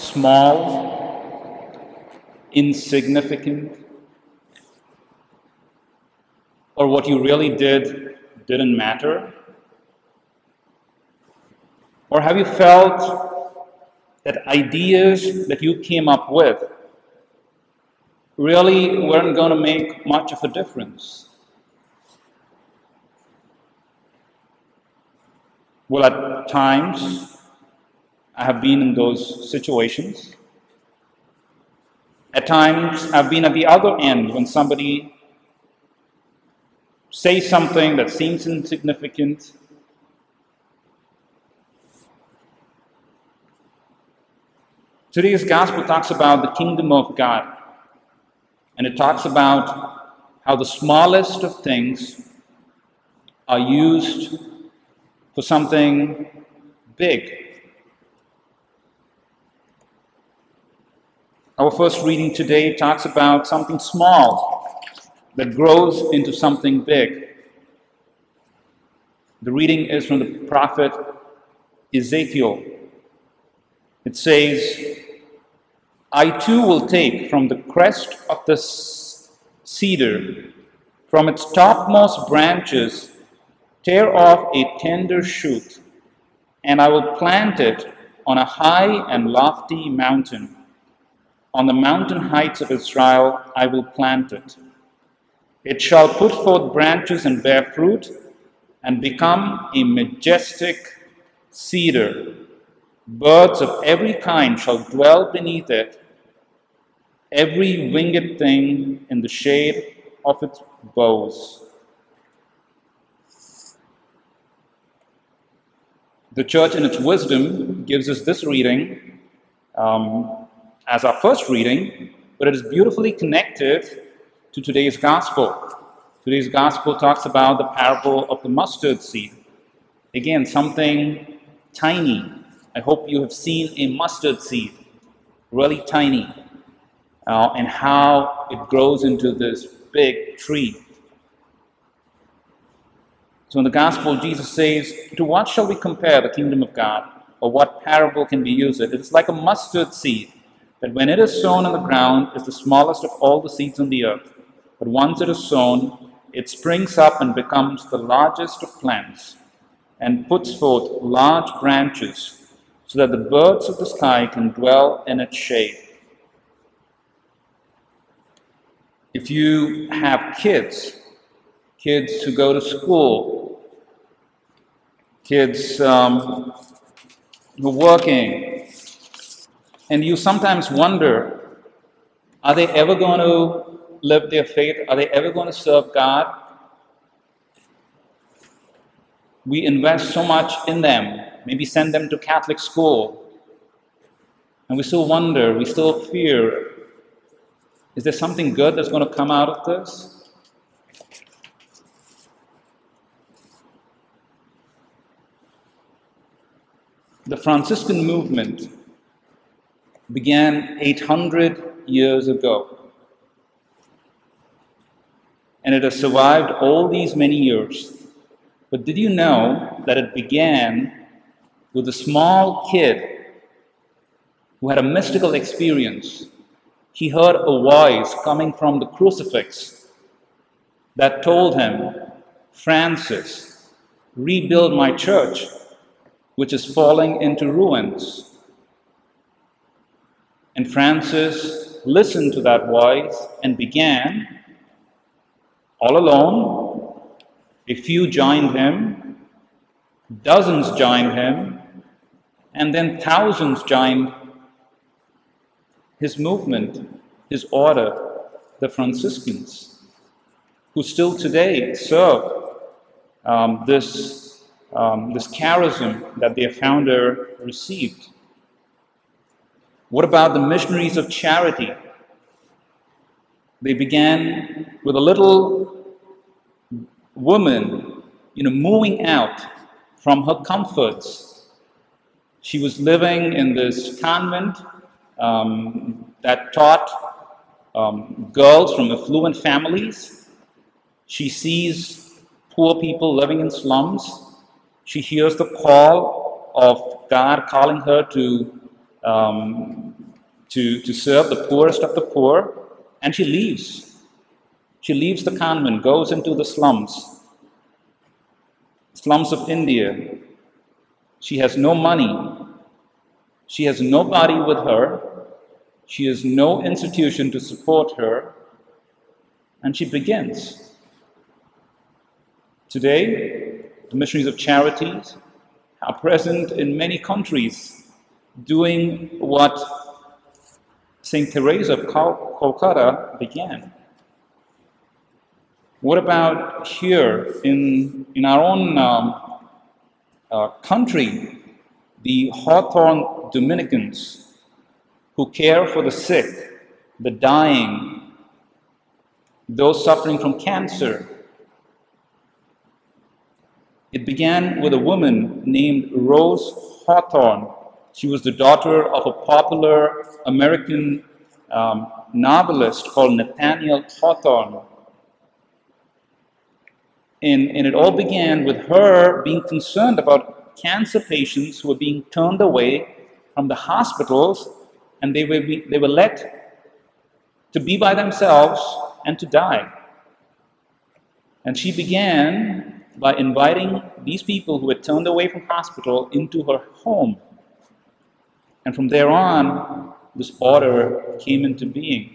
small, insignificant, or what you really did didn't matter? Or have you felt that ideas that you came up with really weren't going to make much of a difference? Well, at times, I have been in those situations. At times, I've been at the other end when somebody says something that seems insignificant. Today's gospel talks about the kingdom of God, and it talks about how the smallest of things are used for something big. Our first reading today talks about something small that grows into something big. The reading is from the prophet Ezekiel. It says, I too will take from the crest of the cedar, from its topmost branches, tear off a tender shoot, and I will plant it on a high and lofty mountain. On the mountain heights of Israel I will plant it. It shall put forth branches and bear fruit, and become a majestic cedar. Birds of every kind shall dwell beneath it, every winged thing in the shade of its boughs. The church, in its wisdom, gives us this reading um, as our first reading, but it is beautifully connected to today's gospel. Today's gospel talks about the parable of the mustard seed. Again, something tiny. I hope you have seen a mustard seed, really tiny, uh, and how it grows into this big tree. So in the gospel, Jesus says, To what shall we compare the kingdom of God? Or what parable can we use it? It's like a mustard seed that when it is sown in the ground is the smallest of all the seeds on the earth. But once it is sown, it springs up and becomes the largest of plants and puts forth large branches so that the birds of the sky can dwell in its shade. If you have kids, kids who go to school, kids um, who are working, and you sometimes wonder are they ever going to live their faith? Are they ever going to serve God? We invest so much in them, maybe send them to Catholic school, and we still wonder, we still fear is there something good that's going to come out of this? The Franciscan movement began 800 years ago. And it has survived all these many years. But did you know that it began with a small kid who had a mystical experience? He heard a voice coming from the crucifix that told him, Francis, rebuild my church which is falling into ruins. And Francis listened to that voice and began, all alone. A few joined him, dozens joined him, and then thousands joined his movement, his order, the Franciscans, who still today serve um, this um, this charism that their founder received? What about the missionaries of charity? They began with a little woman, you know, moving out from her comforts. She was living in this convent um, that taught um, girls from affluent families. She sees poor people living in slums she hears the call of God calling her to um, to, to serve the poorest of the poor, and she leaves. She leaves the convent, goes into the slums, slums of India. She has no money. She has nobody with her. She has no institution to support her. And she begins. Today, the missionaries of charities are present in many countries doing what St. Teresa of Calcutta began. What about here in, in our own um, uh, country, the Hawthorne Dominicans who care for the sick, the dying, those suffering from cancer? It began with a woman named Rose Hawthorne. She was the daughter of a popular American um, novelist called Nathaniel Hawthorne. And, and it all began with her being concerned about cancer patients who were being turned away from the hospitals and they were, they were let to be by themselves and to die. And she began by inviting these people who had turned away from hospital into her home. And from there on, this order came into being.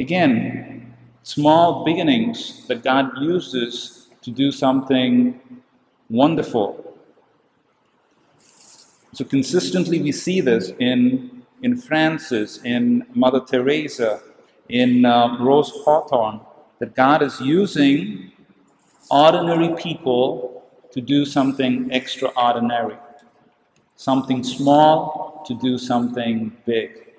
Again, small beginnings that God uses to do something wonderful. So consistently we see this in, in Francis, in Mother Teresa, in uh, Rose Hawthorne, that God is using ordinary people to do something extraordinary, something small to do something big.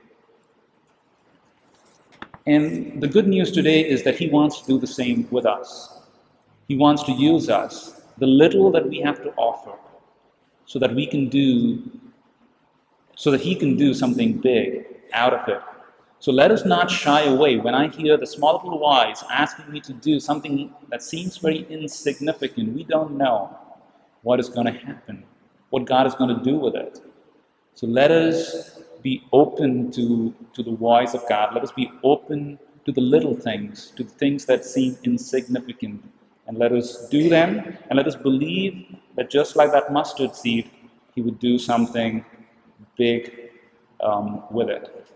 And the good news today is that He wants to do the same with us. He wants to use us, the little that we have to offer, so that we can do, so that He can do something big out of it so let us not shy away when I hear the small little wise asking me to do something that seems very insignificant. We don't know what is going to happen, what God is going to do with it. So let us be open to, to the voice of God. Let us be open to the little things, to the things that seem insignificant. And let us do them, and let us believe that just like that mustard seed, He would do something big um, with it.